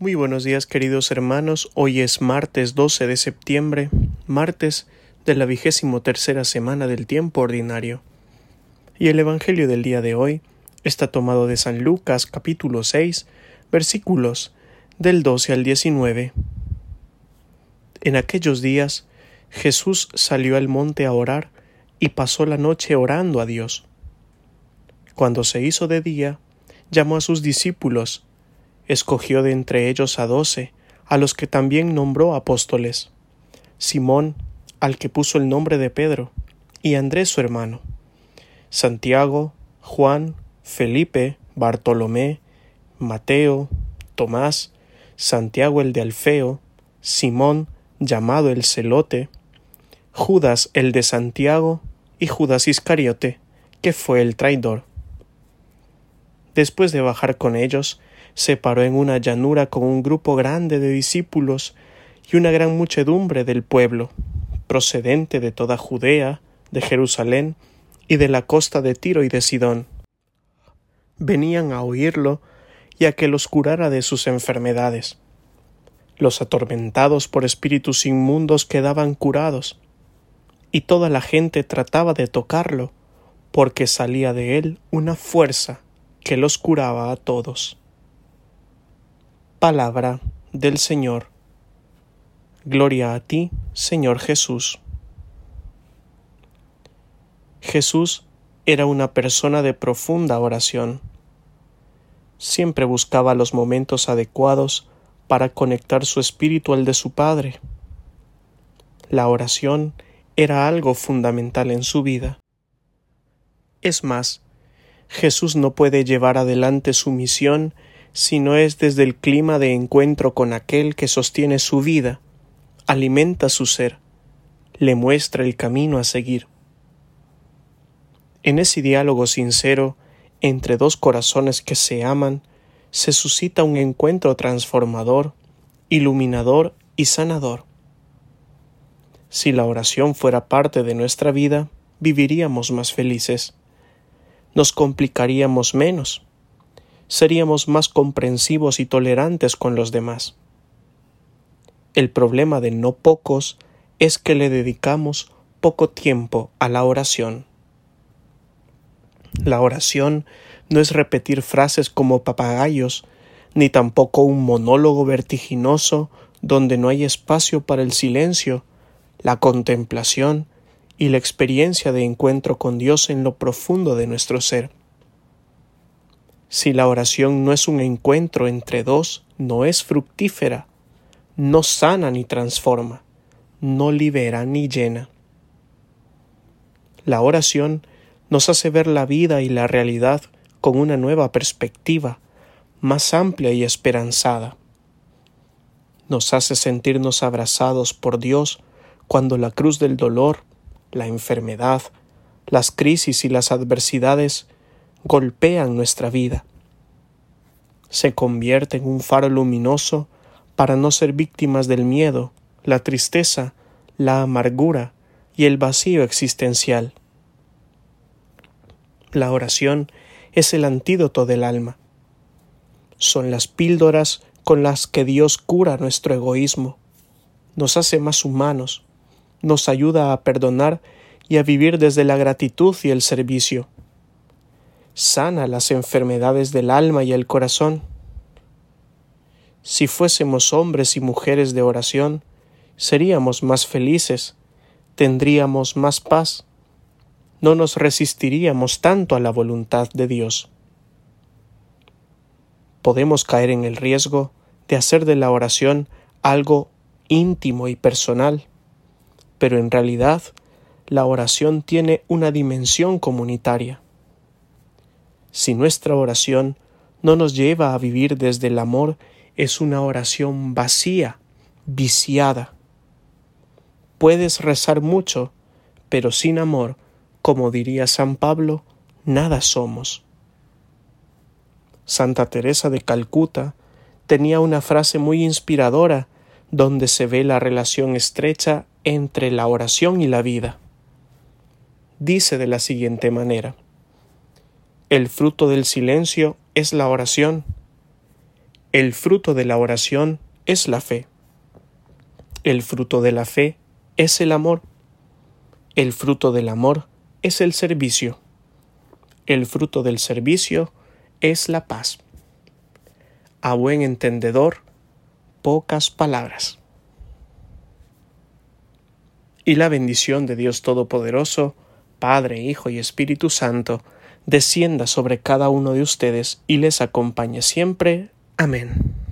Muy buenos días queridos hermanos, hoy es martes 12 de septiembre, martes de la vigésimo tercera semana del tiempo ordinario. Y el Evangelio del día de hoy está tomado de San Lucas capítulo 6 versículos del 12 al 19. En aquellos días Jesús salió al monte a orar y pasó la noche orando a Dios. Cuando se hizo de día, llamó a sus discípulos, escogió de entre ellos a doce, a los que también nombró apóstoles, Simón, al que puso el nombre de Pedro, y Andrés su hermano, Santiago, Juan, Felipe, Bartolomé, Mateo, Tomás, Santiago el de Alfeo, Simón, llamado el celote, Judas el de Santiago y Judas Iscariote, que fue el traidor. Después de bajar con ellos, se paró en una llanura con un grupo grande de discípulos y una gran muchedumbre del pueblo, procedente de toda Judea, de Jerusalén y de la costa de Tiro y de Sidón. Venían a oírlo y a que los curara de sus enfermedades. Los atormentados por espíritus inmundos quedaban curados, y toda la gente trataba de tocarlo, porque salía de él una fuerza que los curaba a todos. Palabra del Señor. Gloria a ti, Señor Jesús. Jesús era una persona de profunda oración. Siempre buscaba los momentos adecuados para conectar su espíritu al de su Padre. La oración era algo fundamental en su vida. Es más, Jesús no puede llevar adelante su misión si no es desde el clima de encuentro con aquel que sostiene su vida, alimenta su ser, le muestra el camino a seguir. En ese diálogo sincero entre dos corazones que se aman, se suscita un encuentro transformador, iluminador y sanador. Si la oración fuera parte de nuestra vida, viviríamos más felices nos complicaríamos menos, seríamos más comprensivos y tolerantes con los demás. El problema de no pocos es que le dedicamos poco tiempo a la oración. La oración no es repetir frases como papagayos, ni tampoco un monólogo vertiginoso donde no hay espacio para el silencio, la contemplación y la experiencia de encuentro con Dios en lo profundo de nuestro ser. Si la oración no es un encuentro entre dos, no es fructífera, no sana ni transforma, no libera ni llena. La oración nos hace ver la vida y la realidad con una nueva perspectiva, más amplia y esperanzada. Nos hace sentirnos abrazados por Dios cuando la cruz del dolor la enfermedad, las crisis y las adversidades golpean nuestra vida. Se convierte en un faro luminoso para no ser víctimas del miedo, la tristeza, la amargura y el vacío existencial. La oración es el antídoto del alma. Son las píldoras con las que Dios cura nuestro egoísmo, nos hace más humanos, nos ayuda a perdonar y a vivir desde la gratitud y el servicio. Sana las enfermedades del alma y el corazón. Si fuésemos hombres y mujeres de oración, seríamos más felices, tendríamos más paz, no nos resistiríamos tanto a la voluntad de Dios. Podemos caer en el riesgo de hacer de la oración algo íntimo y personal, pero en realidad la oración tiene una dimensión comunitaria. Si nuestra oración no nos lleva a vivir desde el amor, es una oración vacía, viciada. Puedes rezar mucho, pero sin amor, como diría San Pablo, nada somos. Santa Teresa de Calcuta tenía una frase muy inspiradora donde se ve la relación estrecha entre la oración y la vida. Dice de la siguiente manera El fruto del silencio es la oración. El fruto de la oración es la fe. El fruto de la fe es el amor. El fruto del amor es el servicio. El fruto del servicio es la paz. A buen entendedor, pocas palabras. Y la bendición de Dios Todopoderoso, Padre, Hijo y Espíritu Santo, descienda sobre cada uno de ustedes y les acompañe siempre. Amén.